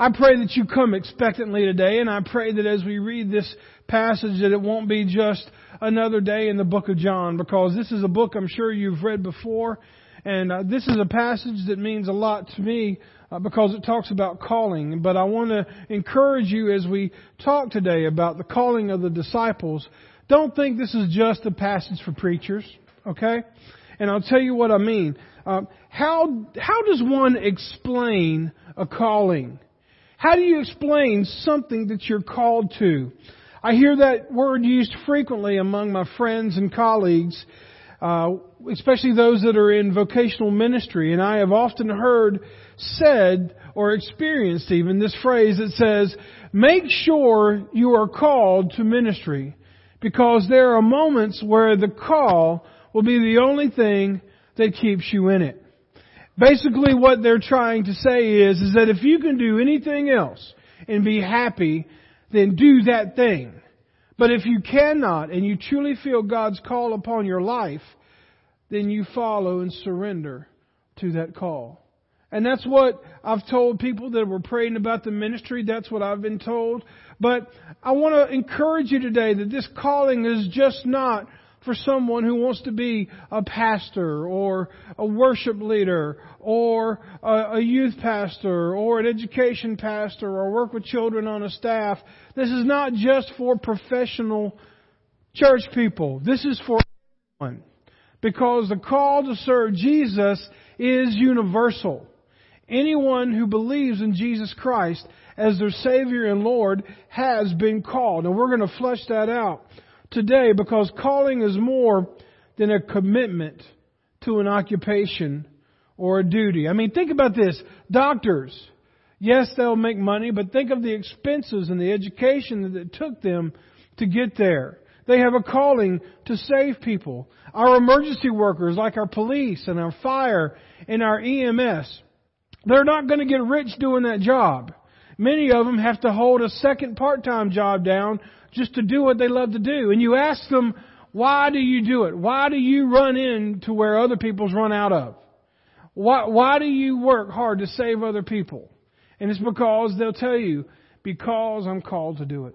I pray that you come expectantly today, and I pray that as we read this passage that it won't be just another day in the book of John, because this is a book I'm sure you've read before, and uh, this is a passage that means a lot to me uh, because it talks about calling. But I want to encourage you as we talk today about the calling of the disciples. Don't think this is just a passage for preachers, okay? And I'll tell you what I mean. Uh, how how does one explain a calling? How do you explain something that you're called to? I hear that word used frequently among my friends and colleagues, uh, especially those that are in vocational ministry, and I have often heard said or experienced even this phrase that says, make sure you are called to ministry because there are moments where the call will be the only thing that keeps you in it. Basically what they're trying to say is, is that if you can do anything else and be happy, then do that thing. But if you cannot and you truly feel God's call upon your life, then you follow and surrender to that call. And that's what I've told people that were praying about the ministry. That's what I've been told. But I want to encourage you today that this calling is just not for someone who wants to be a pastor or a worship leader or a, a, youth pastor or an education pastor or work with children on a staff. This is not just for professional church people. This is for everyone. Because the call to serve Jesus is universal. Anyone who believes in Jesus Christ as their Savior and Lord has been called. And we're going to flesh that out today because calling is more than a commitment to an occupation or a duty. I mean, think about this. Doctors, yes, they'll make money, but think of the expenses and the education that it took them to get there. They have a calling to save people. Our emergency workers, like our police and our fire and our EMS, they're not going to get rich doing that job. Many of them have to hold a second part-time job down just to do what they love to do. And you ask them, why do you do it? Why do you run into where other people's run out of? Why, why do you work hard to save other people? And it's because they'll tell you, because I'm called to do it.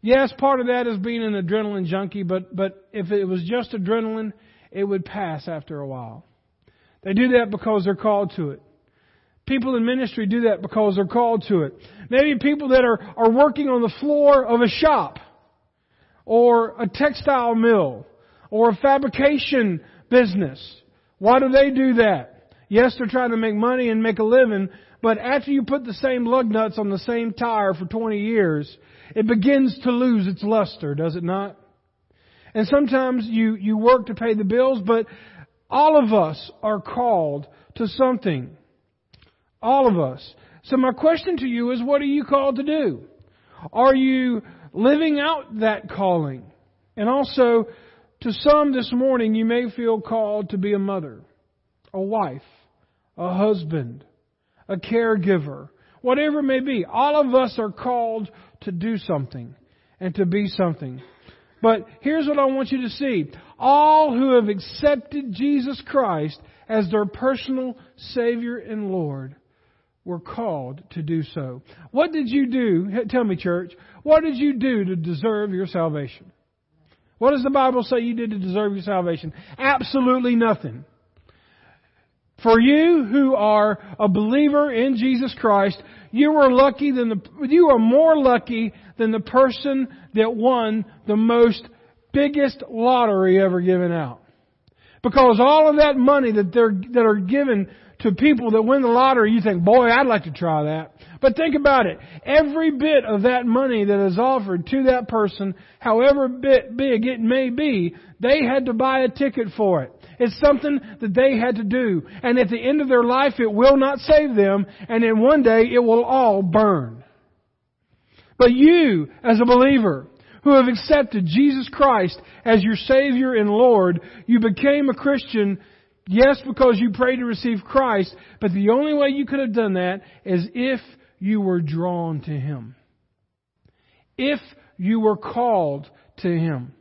Yes, part of that is being an adrenaline junkie, but, but if it was just adrenaline, it would pass after a while. They do that because they're called to it. People in ministry do that because they're called to it. Maybe people that are, are working on the floor of a shop or a textile mill or a fabrication business. Why do they do that? Yes, they're trying to make money and make a living, but after you put the same lug nuts on the same tire for 20 years, it begins to lose its luster, does it not? And sometimes you, you work to pay the bills, but all of us are called to something. All of us. So my question to you is, what are you called to do? Are you living out that calling? And also, to some this morning, you may feel called to be a mother, a wife, a husband, a caregiver, whatever it may be. All of us are called to do something and to be something. But here's what I want you to see. All who have accepted Jesus Christ as their personal Savior and Lord were called to do so. What did you do? Tell me, church. What did you do to deserve your salvation? What does the Bible say you did to deserve your salvation? Absolutely nothing. For you who are a believer in Jesus Christ, you are lucky than the, you are more lucky than the person that won the most biggest lottery ever given out. Because all of that money that they're, that are given to people that win the lottery, you think, boy, I'd like to try that. But think about it. Every bit of that money that is offered to that person, however big it may be, they had to buy a ticket for it. It's something that they had to do. And at the end of their life, it will not save them. And in one day, it will all burn. But you, as a believer, who have accepted Jesus Christ as your Savior and Lord, you became a Christian Yes, because you prayed to receive Christ, but the only way you could have done that is if you were drawn to Him. If you were called to Him.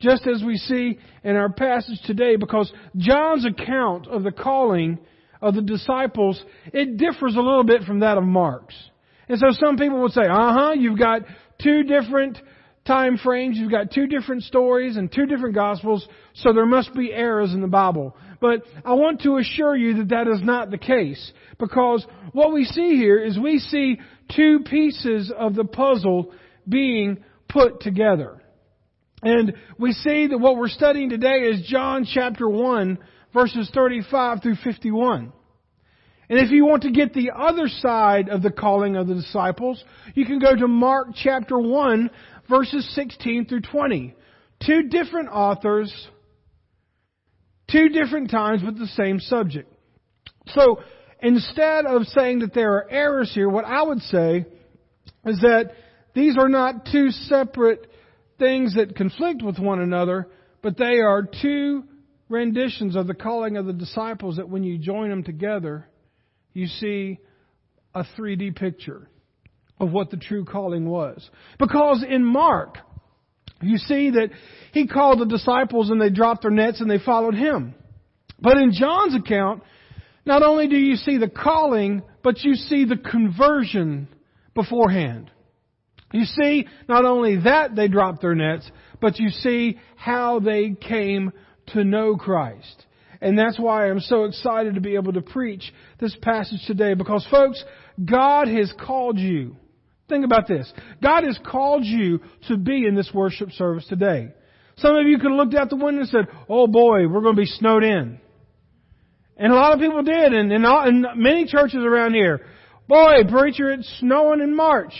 Just as we see in our passage today, because John's account of the calling of the disciples, it differs a little bit from that of Mark's. And so some people would say, uh huh, you've got two different time frames, you've got two different stories and two different gospels, so there must be errors in the Bible. But I want to assure you that that is not the case, because what we see here is we see two pieces of the puzzle being put together. And we see that what we're studying today is John chapter 1 verses 35 through 51. And if you want to get the other side of the calling of the disciples, you can go to Mark chapter 1 verses 16 through 20. Two different authors, two different times with the same subject. So instead of saying that there are errors here, what I would say is that these are not two separate things that conflict with one another, but they are two renditions of the calling of the disciples that when you join them together, you see a 3D picture of what the true calling was. Because in Mark, you see that he called the disciples and they dropped their nets and they followed him. But in John's account, not only do you see the calling, but you see the conversion beforehand. You see, not only that they dropped their nets, but you see how they came to know Christ. And that's why I'm so excited to be able to preach this passage today because folks, God has called you. Think about this. God has called you to be in this worship service today. Some of you could have looked out the window and said, oh boy, we're going to be snowed in. And a lot of people did, and, and, all, and many churches around here. Boy, preacher, it's snowing in March.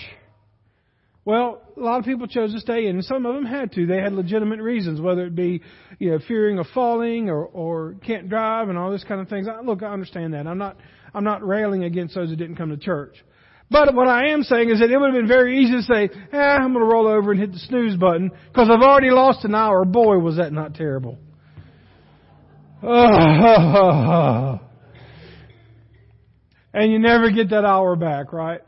Well, a lot of people chose to stay in, and some of them had to. They had legitimate reasons, whether it be, you know, fearing of falling or, or can't drive and all this kind of things. I, Look, I understand that. I'm not, I'm not railing against those that didn't come to church. But what I am saying is that it would have been very easy to say, eh, I'm going to roll over and hit the snooze button because I've already lost an hour. Boy, was that not terrible. and you never get that hour back, right?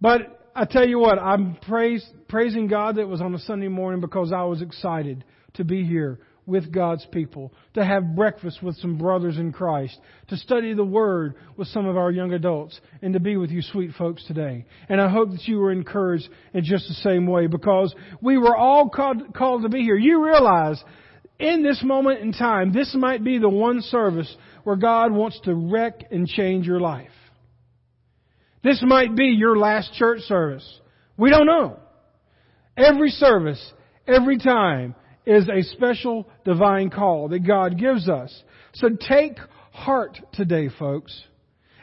But I tell you what, I'm praise, praising God that it was on a Sunday morning because I was excited to be here with God's people, to have breakfast with some brothers in Christ, to study the Word with some of our young adults, and to be with you sweet folks today. And I hope that you were encouraged in just the same way because we were all called, called to be here. You realize in this moment in time, this might be the one service where God wants to wreck and change your life. This might be your last church service. We don't know. Every service, every time is a special divine call that God gives us. So take heart today, folks,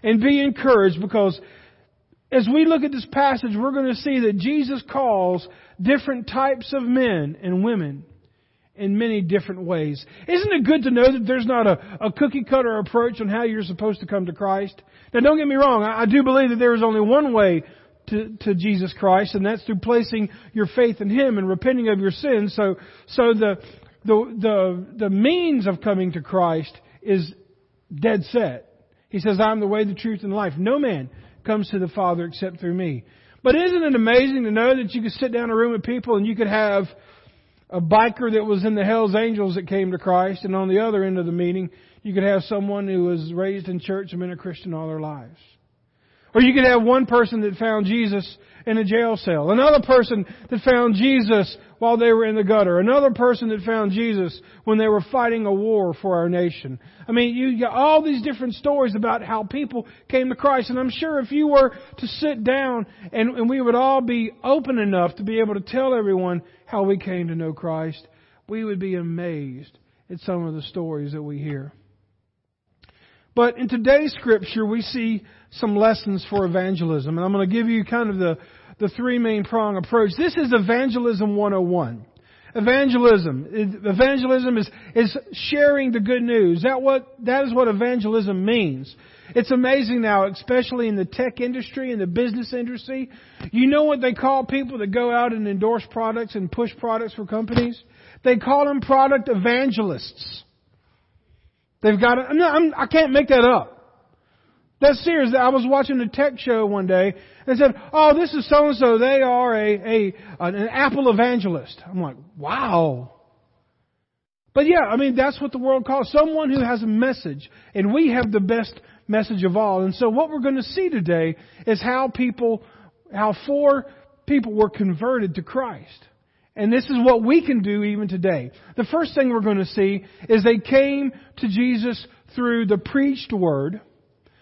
and be encouraged because as we look at this passage, we're going to see that Jesus calls different types of men and women in many different ways. Isn't it good to know that there's not a, a cookie cutter approach on how you're supposed to come to Christ? Now don't get me wrong, I, I do believe that there is only one way to, to Jesus Christ, and that's through placing your faith in Him and repenting of your sins. So, so the, the, the, the means of coming to Christ is dead set. He says, I'm the way, the truth, and life. No man comes to the Father except through me. But isn't it amazing to know that you could sit down in a room with people and you could have a biker that was in the Hells Angels that came to Christ, and on the other end of the meeting, you could have someone who was raised in church and been a Christian all their lives. Or you could have one person that found Jesus in a jail cell, another person that found Jesus while they were in the gutter, another person that found Jesus when they were fighting a war for our nation. I mean, you got all these different stories about how people came to Christ, and I'm sure if you were to sit down and, and we would all be open enough to be able to tell everyone how we came to know Christ, we would be amazed at some of the stories that we hear. But in today's scripture, we see some lessons for evangelism. And I'm going to give you kind of the, the three main prong approach. This is evangelism 101. Evangelism. Evangelism is, is sharing the good news. That what, that is what evangelism means. It's amazing now, especially in the tech industry and the business industry. You know what they call people that go out and endorse products and push products for companies? They call them product evangelists. They've got it. No, I'm, I can't make that up. That's serious. I was watching a tech show one day and said, "Oh, this is so and so. They are a, a an Apple evangelist." I'm like, "Wow." But yeah, I mean that's what the world calls someone who has a message, and we have the best message of all. And so what we're going to see today is how people, how four people were converted to Christ. And this is what we can do even today. The first thing we're going to see is they came to Jesus through the preached word,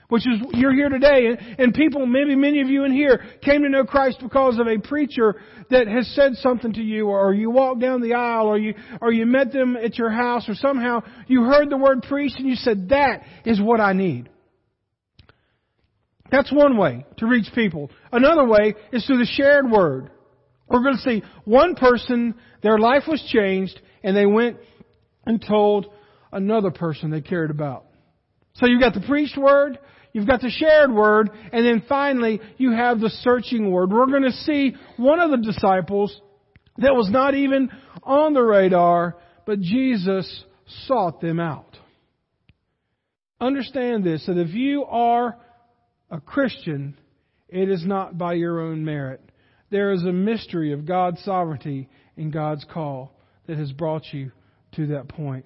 which is, you're here today, and people, maybe many of you in here, came to know Christ because of a preacher that has said something to you, or you walked down the aisle, or you, or you met them at your house, or somehow you heard the word preached and you said, that is what I need. That's one way to reach people. Another way is through the shared word. We're going to see one person, their life was changed, and they went and told another person they cared about. So you've got the preached word, you've got the shared word, and then finally you have the searching word. We're going to see one of the disciples that was not even on the radar, but Jesus sought them out. Understand this, that if you are a Christian, it is not by your own merit. There is a mystery of God's sovereignty and God's call that has brought you to that point.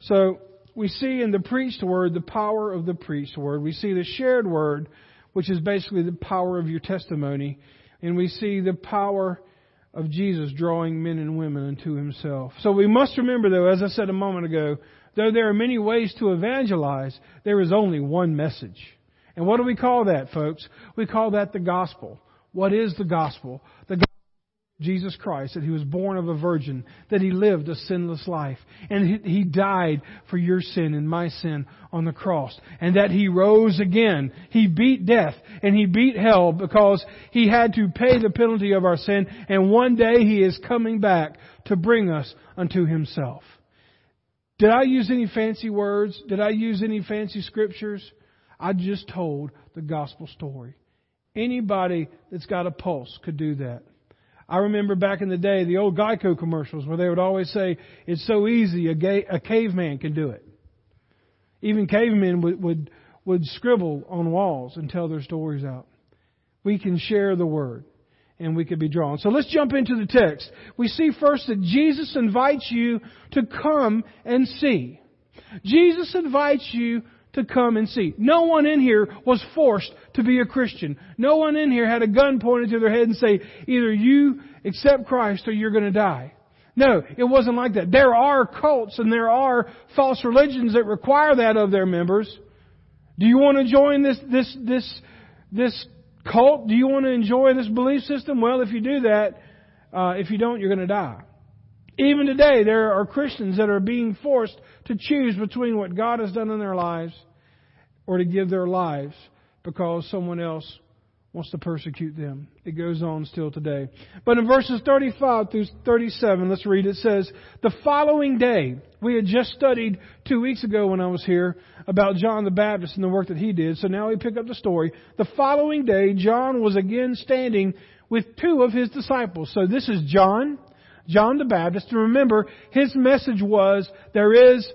So, we see in the preached word the power of the preached word. We see the shared word, which is basically the power of your testimony. And we see the power of Jesus drawing men and women unto himself. So we must remember, though, as I said a moment ago, though there are many ways to evangelize, there is only one message. And what do we call that, folks? We call that the gospel. What is the gospel? The gospel Jesus Christ, that He was born of a virgin, that He lived a sinless life, and He died for your sin and my sin on the cross, and that He rose again. He beat death, and He beat hell because He had to pay the penalty of our sin, and one day He is coming back to bring us unto Himself. Did I use any fancy words? Did I use any fancy scriptures? I just told the gospel story. Anybody that's got a pulse could do that. I remember back in the day the old Geico commercials where they would always say, "It's so easy, a, gay, a caveman can do it." Even cavemen would, would would scribble on walls and tell their stories out. We can share the word and we could be drawn. So let's jump into the text. We see first that Jesus invites you to come and see. Jesus invites you to come and see. No one in here was forced to be a Christian. No one in here had a gun pointed to their head and say, either you accept Christ or you're going to die. No, it wasn't like that. There are cults and there are false religions that require that of their members. Do you want to join this, this, this, this cult? Do you want to enjoy this belief system? Well, if you do that, uh, if you don't, you're going to die. Even today, there are Christians that are being forced to choose between what God has done in their lives or to give their lives because someone else wants to persecute them. It goes on still today. But in verses 35 through 37, let's read, it says, The following day, we had just studied two weeks ago when I was here about John the Baptist and the work that he did, so now we pick up the story. The following day, John was again standing with two of his disciples. So this is John John the Baptist. And remember, his message was there is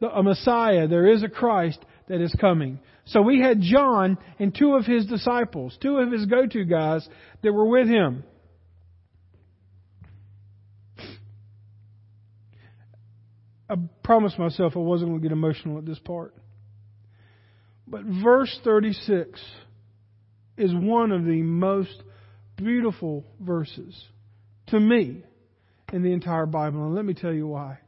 a Messiah, there is a Christ that is coming. So we had John and two of his disciples, two of his go to guys that were with him. I promised myself I wasn't going to get emotional at this part. But verse 36 is one of the most beautiful verses to me in the entire Bible. And let me tell you why.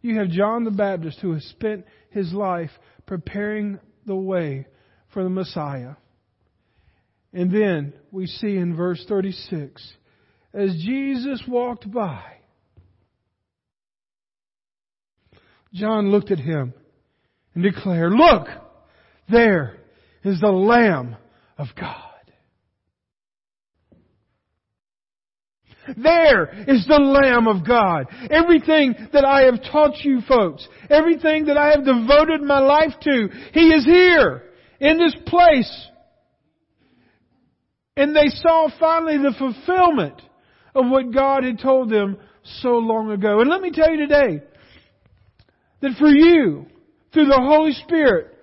You have John the Baptist who has spent his life preparing the way for the Messiah. And then we see in verse 36 as Jesus walked by, John looked at him and declared, Look, there is the Lamb of God. There is the Lamb of God. Everything that I have taught you folks, everything that I have devoted my life to, He is here in this place. And they saw finally the fulfillment of what God had told them so long ago. And let me tell you today that for you, through the Holy Spirit,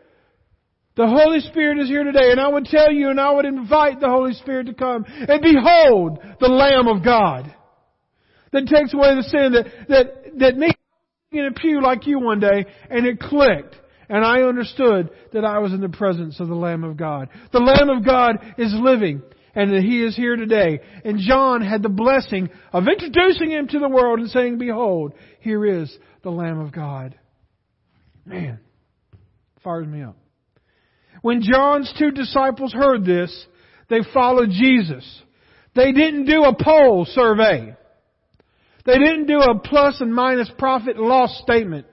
the Holy Spirit is here today, and I would tell you and I would invite the Holy Spirit to come. And behold, the Lamb of God that takes away the sin that, that, that me in a pew like you one day, and it clicked. and I understood that I was in the presence of the Lamb of God. The Lamb of God is living and that He is here today. And John had the blessing of introducing Him to the world and saying, Behold, here is the Lamb of God. Man, fires me up. When John's two disciples heard this, they followed Jesus. They didn't do a poll survey. They didn't do a plus and minus profit and loss statement.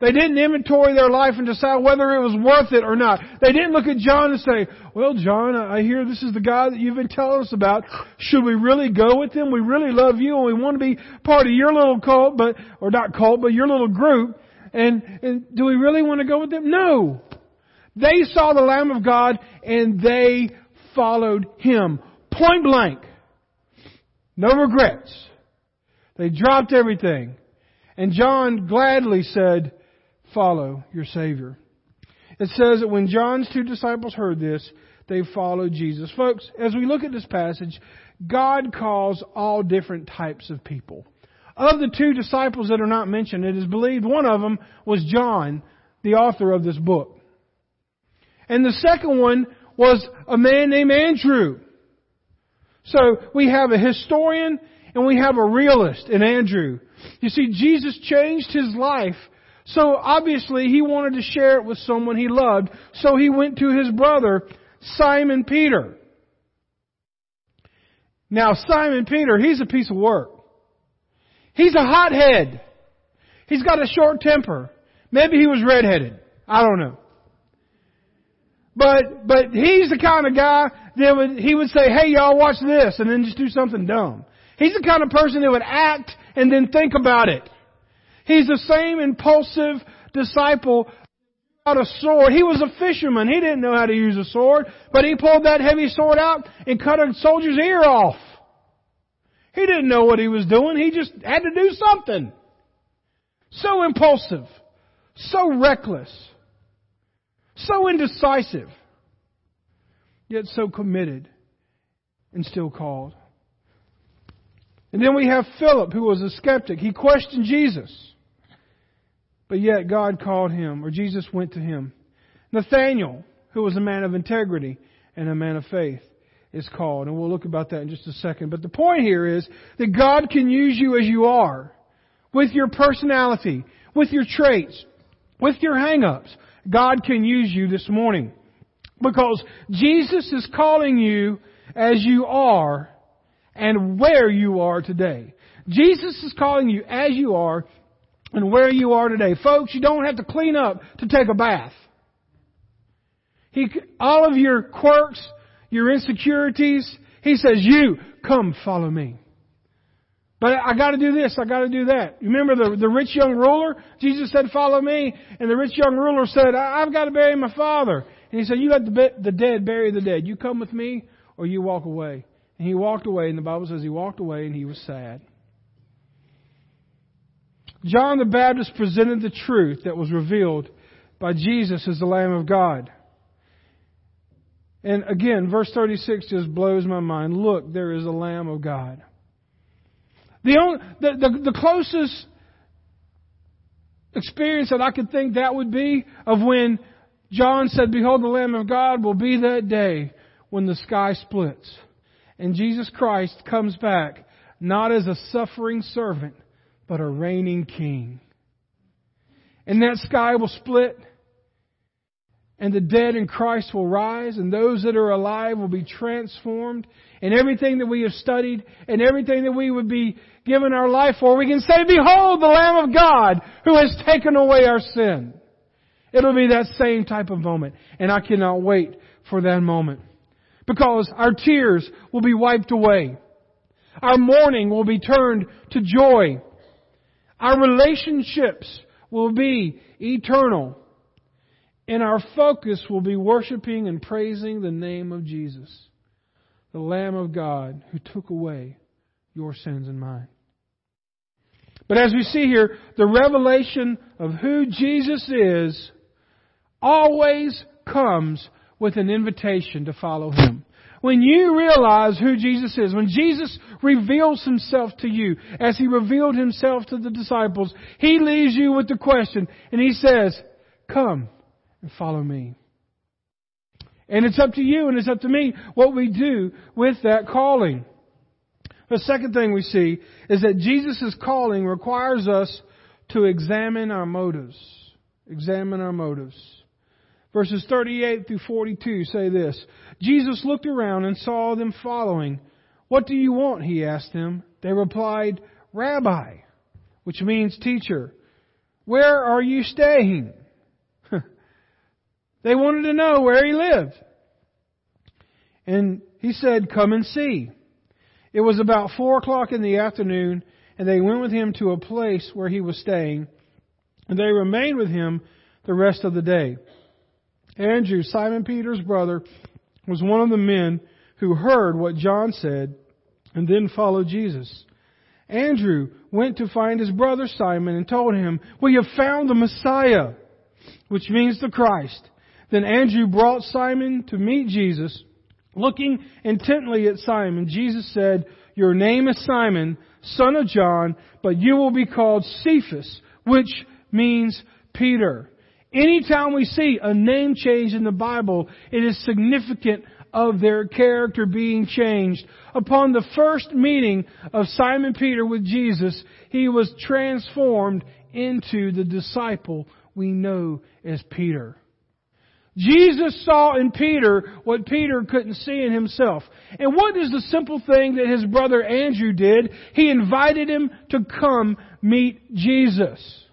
They didn't inventory their life and decide whether it was worth it or not. They didn't look at John and say, well, John, I hear this is the guy that you've been telling us about. Should we really go with him? We really love you and we want to be part of your little cult, but, or not cult, but your little group. And, and do we really want to go with them? No. They saw the Lamb of God and they followed Him. Point blank. No regrets. They dropped everything. And John gladly said, follow your Savior. It says that when John's two disciples heard this, they followed Jesus. Folks, as we look at this passage, God calls all different types of people. Of the two disciples that are not mentioned, it is believed one of them was John, the author of this book. And the second one was a man named Andrew. So we have a historian and we have a realist in Andrew. You see, Jesus changed his life. So obviously he wanted to share it with someone he loved. So he went to his brother, Simon Peter. Now Simon Peter, he's a piece of work. He's a hothead. He's got a short temper. Maybe he was redheaded. I don't know. But, but he's the kind of guy that would, he would say, hey y'all watch this, and then just do something dumb. He's the kind of person that would act and then think about it. He's the same impulsive disciple out a sword. He was a fisherman. He didn't know how to use a sword, but he pulled that heavy sword out and cut a soldier's ear off. He didn't know what he was doing. He just had to do something. So impulsive. So reckless so indecisive, yet so committed and still called. And then we have Philip, who was a skeptic. He questioned Jesus, but yet God called him, or Jesus went to him. Nathaniel, who was a man of integrity and a man of faith, is called. And we'll look about that in just a second. But the point here is that God can use you as you are, with your personality, with your traits, with your hang-ups, God can use you this morning. Because Jesus is calling you as you are and where you are today. Jesus is calling you as you are and where you are today. Folks, you don't have to clean up to take a bath. He, all of your quirks, your insecurities, He says, you, come follow me. But I got to do this, I got to do that. You remember the, the rich young ruler? Jesus said, follow me. And the rich young ruler said, I've got to bury my father. And he said, you let the, the dead bury the dead. You come with me or you walk away. And he walked away, and the Bible says he walked away and he was sad. John the Baptist presented the truth that was revealed by Jesus as the Lamb of God. And again, verse 36 just blows my mind. Look, there is a Lamb of God. The, only, the, the, the closest experience that I could think that would be of when John said, Behold, the Lamb of God will be that day when the sky splits. And Jesus Christ comes back not as a suffering servant, but a reigning king. And that sky will split, and the dead in Christ will rise, and those that are alive will be transformed, and everything that we have studied, and everything that we would be given our life for, we can say, Behold the Lamb of God who has taken away our sin. It'll be that same type of moment, and I cannot wait for that moment. Because our tears will be wiped away. Our mourning will be turned to joy. Our relationships will be eternal and our focus will be worshiping and praising the name of Jesus, the Lamb of God who took away your sins and mine. But as we see here, the revelation of who Jesus is always comes with an invitation to follow Him. When you realize who Jesus is, when Jesus reveals Himself to you, as He revealed Himself to the disciples, He leaves you with the question, and He says, Come, and follow me. And it's up to you and it's up to me what we do with that calling. The second thing we see is that Jesus' calling requires us to examine our motives. Examine our motives. Verses 38 through 42 say this Jesus looked around and saw them following. What do you want? He asked them. They replied, Rabbi, which means teacher. Where are you staying? they wanted to know where he lived. And he said, Come and see. It was about four o'clock in the afternoon, and they went with him to a place where he was staying, and they remained with him the rest of the day. Andrew, Simon Peter's brother, was one of the men who heard what John said and then followed Jesus. Andrew went to find his brother Simon and told him, We have found the Messiah, which means the Christ. Then Andrew brought Simon to meet Jesus. Looking intently at Simon, Jesus said, Your name is Simon, son of John, but you will be called Cephas, which means Peter. Anytime we see a name change in the Bible, it is significant of their character being changed. Upon the first meeting of Simon Peter with Jesus, he was transformed into the disciple we know as Peter. Jesus saw in Peter what Peter couldn't see in himself. And what is the simple thing that his brother Andrew did? He invited him to come meet Jesus.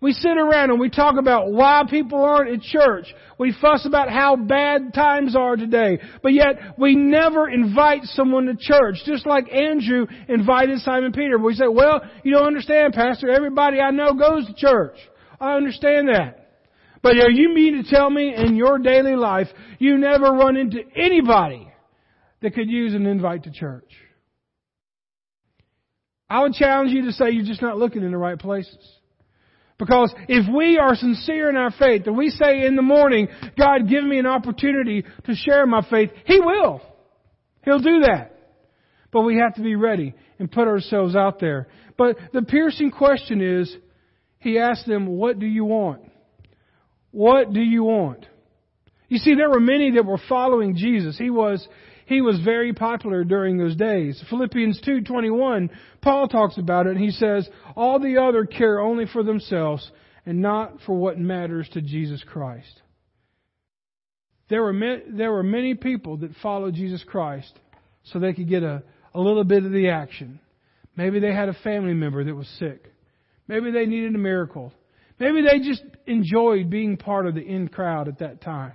We sit around and we talk about why people aren't at church. We fuss about how bad times are today. But yet, we never invite someone to church, just like Andrew invited Simon Peter. We say, well, you don't understand, Pastor. Everybody I know goes to church. I understand that. But are you mean to tell me in your daily life you never run into anybody that could use an invite to church? I would challenge you to say you're just not looking in the right places. Because if we are sincere in our faith, and we say in the morning, God, give me an opportunity to share my faith, He will. He'll do that. But we have to be ready and put ourselves out there. But the piercing question is, He asked them, what do you want? What do you want? You see, there were many that were following Jesus. He was, he was very popular during those days. Philippians 2.21, Paul talks about it and he says, all the other care only for themselves and not for what matters to Jesus Christ. There were, there were many people that followed Jesus Christ so they could get a, a little bit of the action. Maybe they had a family member that was sick. Maybe they needed a miracle. Maybe they just enjoyed being part of the in crowd at that time.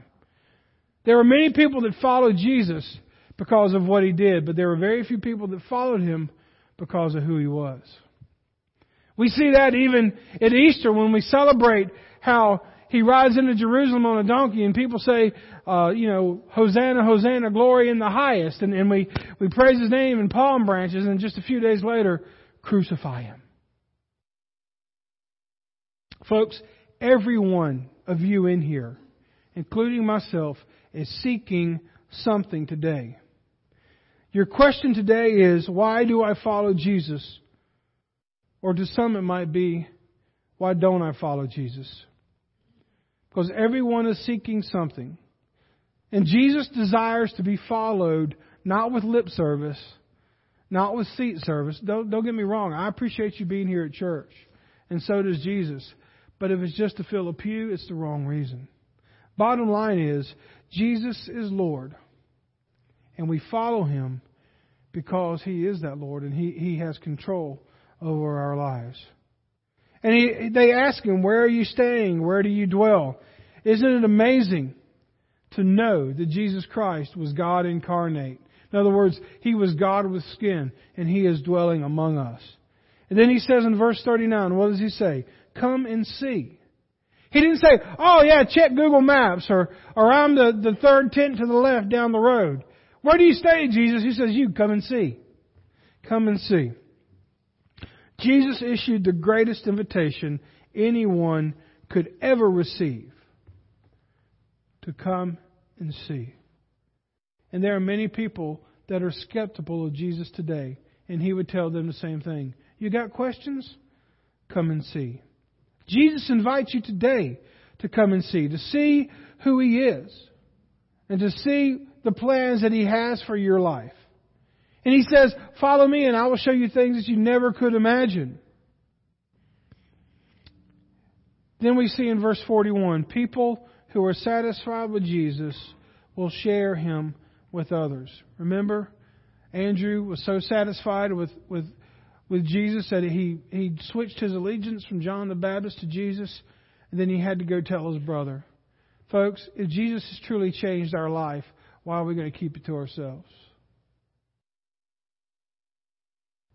There were many people that followed Jesus because of what he did, but there were very few people that followed him because of who he was. We see that even at Easter when we celebrate how he rides into Jerusalem on a donkey and people say, uh, you know, Hosanna, Hosanna, glory in the highest. And, and we, we praise his name in palm branches and just a few days later, crucify him. Folks, every one of you in here, including myself, is seeking something today. Your question today is, why do I follow Jesus? Or to some it might be, why don't I follow Jesus? Because everyone is seeking something. And Jesus desires to be followed not with lip service, not with seat service. Don't, don't get me wrong. I appreciate you being here at church. And so does Jesus. But if it's just to fill a pew, it's the wrong reason. Bottom line is, Jesus is Lord. And we follow him because he is that Lord and he, he has control over our lives. And he, they ask him, Where are you staying? Where do you dwell? Isn't it amazing to know that Jesus Christ was God incarnate? In other words, he was God with skin and he is dwelling among us. And then he says in verse 39, what does he say? Come and see. He didn't say, oh yeah, check Google Maps or, or I'm the, the third tent to the left down the road. Where do you stay, Jesus? He says, you come and see. Come and see. Jesus issued the greatest invitation anyone could ever receive to come and see. And there are many people that are skeptical of Jesus today, and he would tell them the same thing. You got questions? Come and see. Jesus invites you today to come and see, to see who He is, and to see the plans that He has for your life. And He says, Follow me, and I will show you things that you never could imagine. Then we see in verse 41 people who are satisfied with Jesus will share Him with others. Remember, Andrew was so satisfied with, with, with Jesus that he, he switched his allegiance from John the Baptist to Jesus, and then he had to go tell his brother. Folks, if Jesus has truly changed our life, why are we going to keep it to ourselves?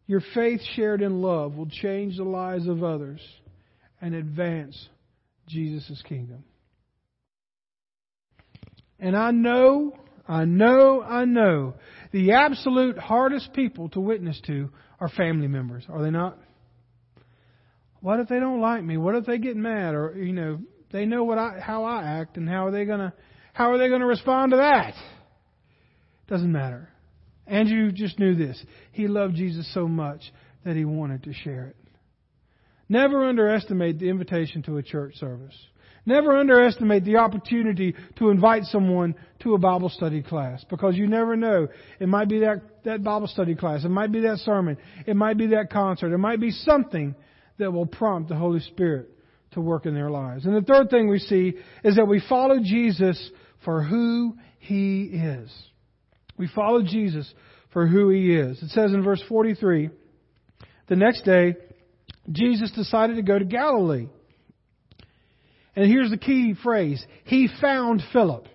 Your faith shared in love will change the lives of others and advance Jesus' kingdom. And I know, I know, I know the absolute hardest people to witness to are family members, are they not? What if they don't like me? What if they get mad or you know, they know what I how I act and how are they going to how are they going to respond to that? Doesn't matter. Andrew just knew this. He loved Jesus so much that he wanted to share it. Never underestimate the invitation to a church service. Never underestimate the opportunity to invite someone to a Bible study class because you never know. It might be that, that Bible study class. It might be that sermon. It might be that concert. It might be something that will prompt the Holy Spirit to work in their lives. And the third thing we see is that we follow Jesus for who He is. We follow Jesus for who He is. It says in verse 43, the next day, Jesus decided to go to Galilee. And here's the key phrase. He found Philip.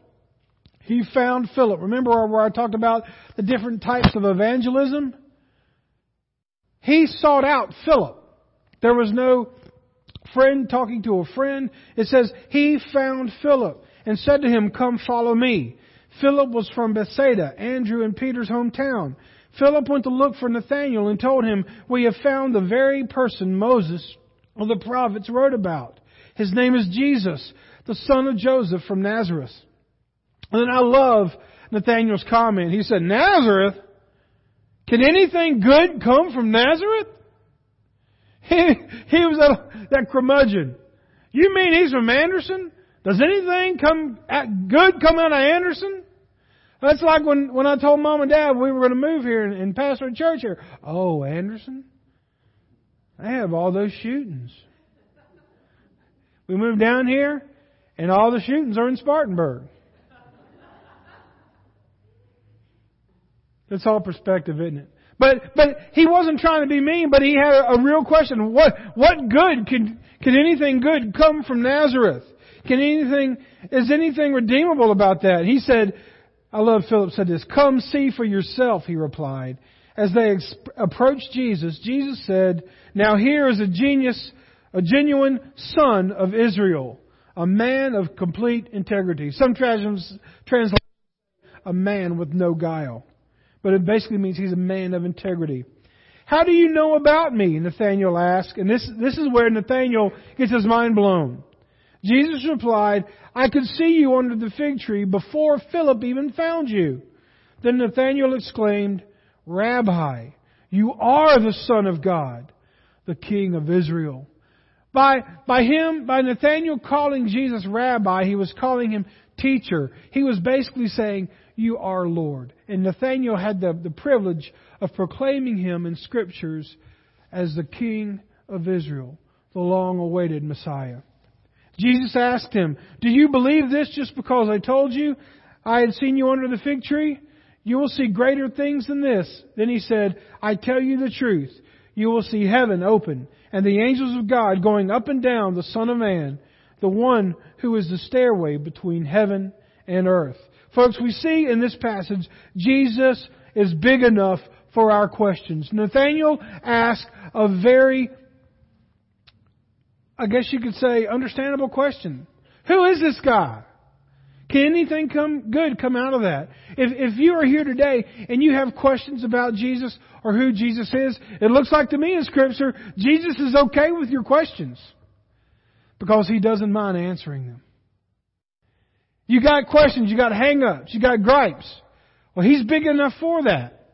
He found Philip. Remember where I talked about the different types of evangelism? He sought out Philip. There was no friend talking to a friend. It says, He found Philip and said to him, Come follow me. Philip was from Bethsaida, Andrew and Peter's hometown. Philip went to look for Nathanael and told him, We have found the very person Moses or the prophets wrote about. His name is Jesus, the son of Joseph from Nazareth. And then I love Nathanael's comment. He said, Nazareth? Can anything good come from Nazareth? He, he was that, that curmudgeon. You mean he's from Anderson? Does anything come good come out of Anderson? That's like when, when I told mom and dad we were going to move here and, and pastor a church here. Oh, Anderson? They have all those shootings. We moved down here, and all the shootings are in Spartanburg. That's all perspective, isn't it? But but he wasn't trying to be mean, but he had a, real question. What what good can can anything good come from Nazareth? Can anything is anything redeemable about that? He said, I love Philip said this, Come see for yourself, he replied. As they ex- approached Jesus, Jesus said, Now here is a genius, a genuine son of Israel, a man of complete integrity. Some translations translate a man with no guile. But it basically means he's a man of integrity. How do you know about me? Nathanael asked. And this, this is where Nathanael gets his mind blown. Jesus replied, I could see you under the fig tree before Philip even found you. Then Nathanael exclaimed, Rabbi, you are the Son of God, the King of Israel. By, by him, by Nathanael calling Jesus Rabbi, he was calling him teacher. He was basically saying, You are Lord. And Nathanael had the, the privilege of proclaiming him in scriptures as the King of Israel, the long awaited Messiah. Jesus asked him, Do you believe this just because I told you I had seen you under the fig tree? You will see greater things than this. Then he said, I tell you the truth. You will see heaven open and the angels of God going up and down the Son of Man, the one who is the stairway between heaven and earth. Folks, we see in this passage, Jesus is big enough for our questions. Nathanael asked a very I guess you could say, understandable question. Who is this guy? Can anything come good come out of that? If if you are here today and you have questions about Jesus or who Jesus is, it looks like to me in Scripture Jesus is okay with your questions because He doesn't mind answering them. You got questions, you got hang-ups, you got gripes. Well, He's big enough for that.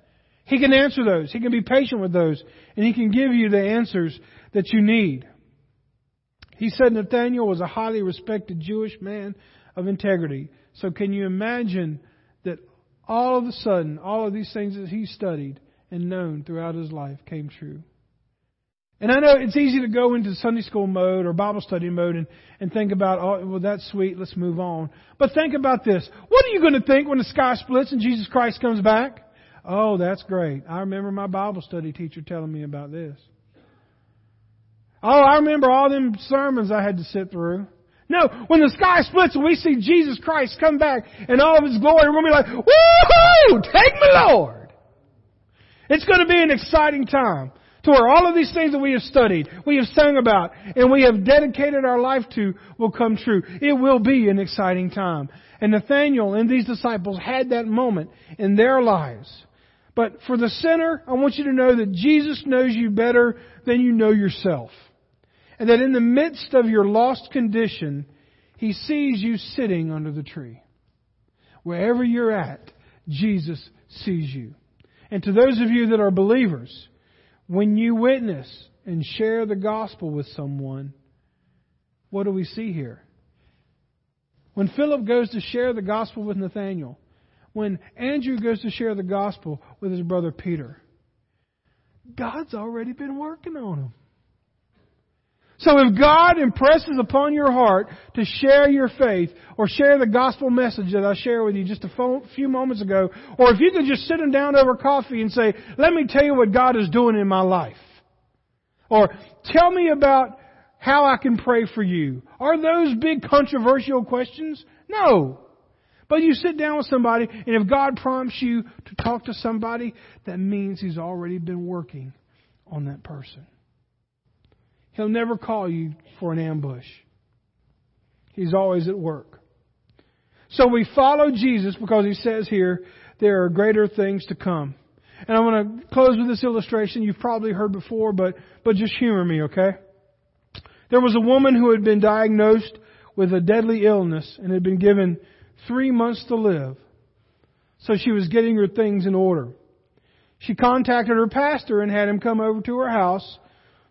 He can answer those. He can be patient with those, and He can give you the answers that you need. He said Nathaniel was a highly respected Jewish man of integrity. So can you imagine that all of a sudden, all of these things that he studied and known throughout his life came true? And I know it's easy to go into Sunday school mode or Bible study mode and, and think about, oh, well, that's sweet, let's move on. But think about this. What are you going to think when the sky splits and Jesus Christ comes back? Oh, that's great. I remember my Bible study teacher telling me about this. Oh, I remember all them sermons I had to sit through. No, when the sky splits and we see Jesus Christ come back in all of His glory, we'll be like, woohoo! Take me, Lord! It's going to be an exciting time to where all of these things that we have studied, we have sung about, and we have dedicated our life to will come true. It will be an exciting time. And Nathaniel and these disciples had that moment in their lives. But for the sinner, I want you to know that Jesus knows you better than you know yourself. And that in the midst of your lost condition, He sees you sitting under the tree. Wherever you're at, Jesus sees you. And to those of you that are believers, when you witness and share the gospel with someone, what do we see here? When Philip goes to share the gospel with Nathanael, when Andrew goes to share the gospel with his brother Peter, God's already been working on him. So if God impresses upon your heart to share your faith or share the gospel message that I shared with you just a few moments ago, or if you could just sit them down over coffee and say, let me tell you what God is doing in my life. Or tell me about how I can pray for you. Are those big controversial questions? No. But you sit down with somebody, and if God prompts you to talk to somebody, that means He's already been working on that person. He'll never call you for an ambush. He's always at work. So we follow Jesus because he says here, there are greater things to come. And I'm going to close with this illustration you've probably heard before, but, but just humor me, okay? There was a woman who had been diagnosed with a deadly illness and had been given three months to live. So she was getting her things in order. She contacted her pastor and had him come over to her house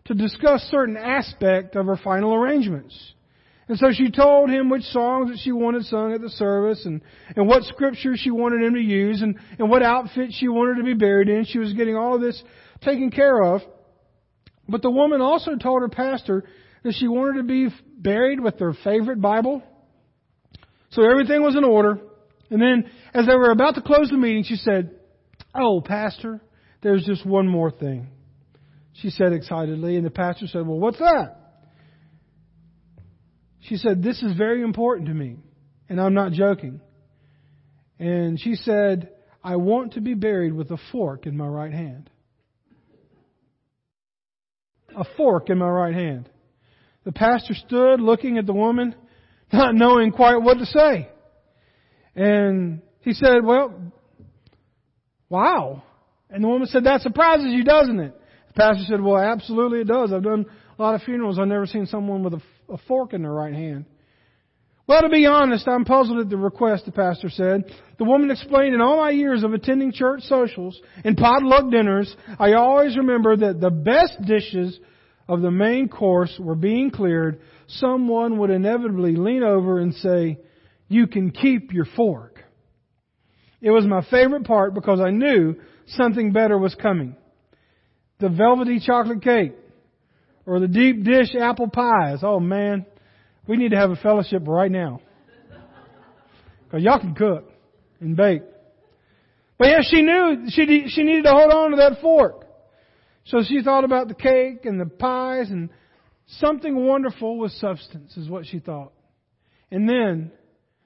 to discuss certain aspect of her final arrangements. And so she told him which songs that she wanted sung at the service and, and what scripture she wanted him to use and, and what outfit she wanted to be buried in. She was getting all of this taken care of. But the woman also told her pastor that she wanted to be buried with their favorite Bible. So everything was in order. And then as they were about to close the meeting, she said, Oh, pastor, there's just one more thing she said excitedly. And the pastor said, Well, what's that? She said, This is very important to me. And I'm not joking. And she said, I want to be buried with a fork in my right hand. A fork in my right hand. The pastor stood looking at the woman, not knowing quite what to say. And he said, Well, wow. And the woman said, That surprises you, doesn't it? Pastor said, Well, absolutely it does. I've done a lot of funerals. I've never seen someone with a, a fork in their right hand. Well, to be honest, I'm puzzled at the request, the pastor said. The woman explained in all my years of attending church socials and potluck dinners, I always remember that the best dishes of the main course were being cleared. Someone would inevitably lean over and say, You can keep your fork. It was my favorite part because I knew something better was coming the velvety chocolate cake or the deep dish apple pies. Oh man, we need to have a fellowship right now. Cause y'all can cook and bake. But yeah, she knew she, she needed to hold on to that fork. So she thought about the cake and the pies and something wonderful with substance is what she thought. And then,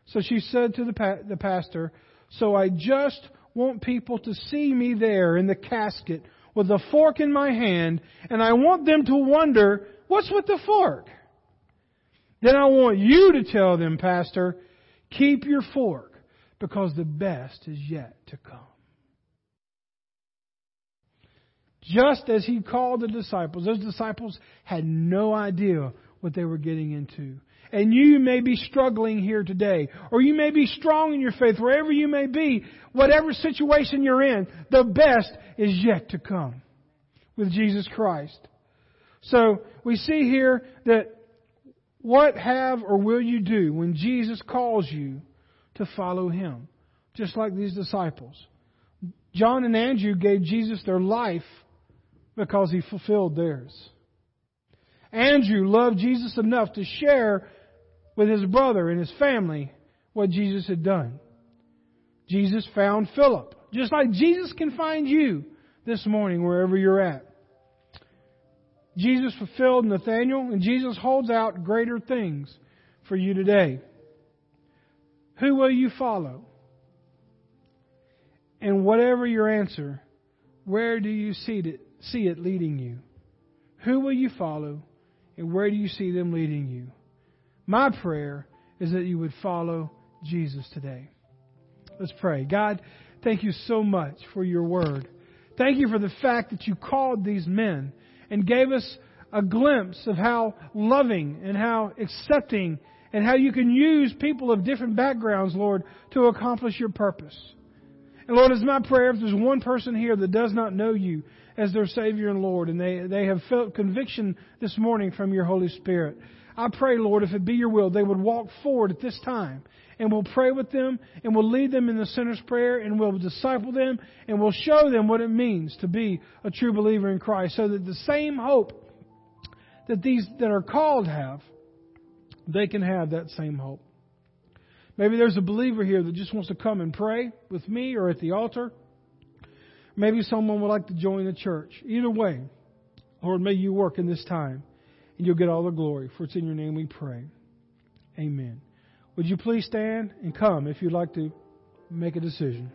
so she said to the, pa- the pastor, so I just want people to see me there in the casket with a fork in my hand, and I want them to wonder, what's with the fork? Then I want you to tell them, Pastor, keep your fork, because the best is yet to come. Just as he called the disciples, those disciples had no idea what they were getting into. And you may be struggling here today, or you may be strong in your faith, wherever you may be, whatever situation you're in, the best is yet to come with Jesus Christ. So we see here that What have or will you do when Jesus calls you to follow him? Just like these disciples. John and Andrew gave Jesus their life because he fulfilled theirs. Andrew loved Jesus enough to share with his brother and his family what Jesus had done. Jesus found Philip, just like Jesus can find you this morning wherever you're at. Jesus fulfilled Nathaniel, and Jesus holds out greater things for you today. Who will you follow? And whatever your answer, where do you see it, see it leading you? Who will you follow, and where do you see them leading you? My prayer is that you would follow Jesus today. Let's pray. God, thank you so much for your word. Thank you for the fact that you called these men and gave us a glimpse of how loving and how accepting and how you can use people of different backgrounds, Lord, to accomplish your purpose. And Lord, it's my prayer if there's one person here that does not know you as their Savior and Lord, and they, they have felt conviction this morning from your Holy Spirit, I pray, Lord, if it be your will, they would walk forward at this time and we'll pray with them and we'll lead them in the sinner's prayer and we'll disciple them and we'll show them what it means to be a true believer in Christ so that the same hope that these that are called have, they can have that same hope. Maybe there's a believer here that just wants to come and pray with me or at the altar. Maybe someone would like to join the church. Either way, Lord, may you work in this time and you'll get all the glory. For it's in your name we pray. Amen. Would you please stand and come if you'd like to make a decision?